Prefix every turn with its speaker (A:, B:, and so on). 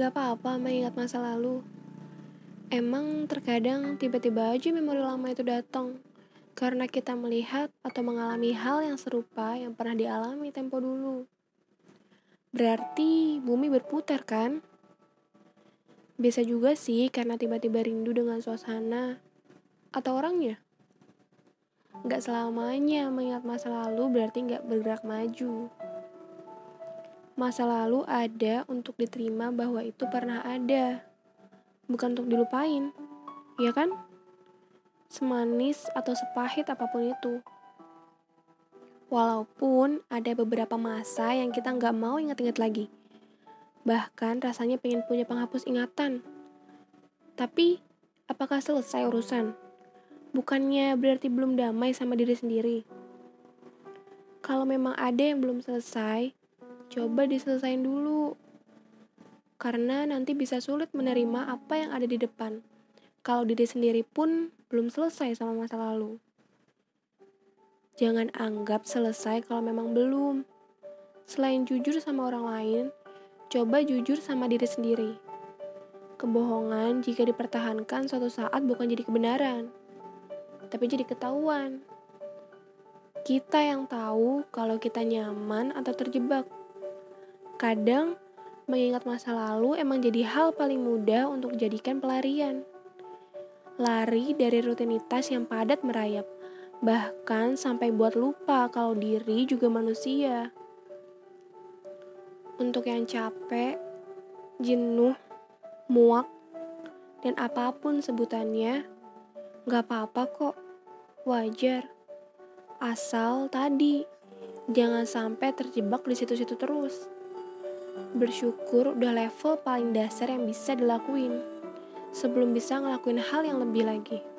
A: Gak apa-apa mengingat masa lalu. Emang terkadang tiba-tiba aja memori lama itu datang karena kita melihat atau mengalami hal yang serupa yang pernah dialami tempo dulu. Berarti bumi berputar kan? Bisa juga sih karena tiba-tiba rindu dengan suasana atau orangnya. Gak selamanya mengingat masa lalu berarti gak bergerak maju. Masa lalu ada untuk diterima bahwa itu pernah ada, bukan untuk dilupain, ya kan? Semanis atau sepahit apa pun itu. Walaupun ada beberapa masa yang kita nggak mau ingat-ingat lagi. Bahkan rasanya pengen punya penghapus ingatan. Tapi, apakah selesai urusan? Bukannya berarti belum damai sama diri sendiri. Kalau memang ada yang belum selesai, coba diselesain dulu. Karena nanti bisa sulit menerima apa yang ada di depan. Kalau diri sendiri pun belum selesai sama masa lalu. Jangan anggap selesai kalau memang belum. Selain jujur sama orang lain, coba jujur sama diri sendiri. Kebohongan jika dipertahankan suatu saat bukan jadi kebenaran, tapi jadi ketahuan. Kita yang tahu kalau kita nyaman atau terjebak. Kadang, mengingat masa lalu emang jadi hal paling mudah untuk dijadikan pelarian. Lari dari rutinitas yang padat merayap, bahkan sampai buat lupa kalau diri juga manusia. Untuk yang capek, jenuh, muak, dan apa pun sebutannya, gak apa-apa kok, wajar. Asal tadi, jangan sampai terjebak di situ-situ terus bersyukur udah level paling dasar yang bisa dilakuin sebelum bisa ngelakuin hal yang lebih lagi.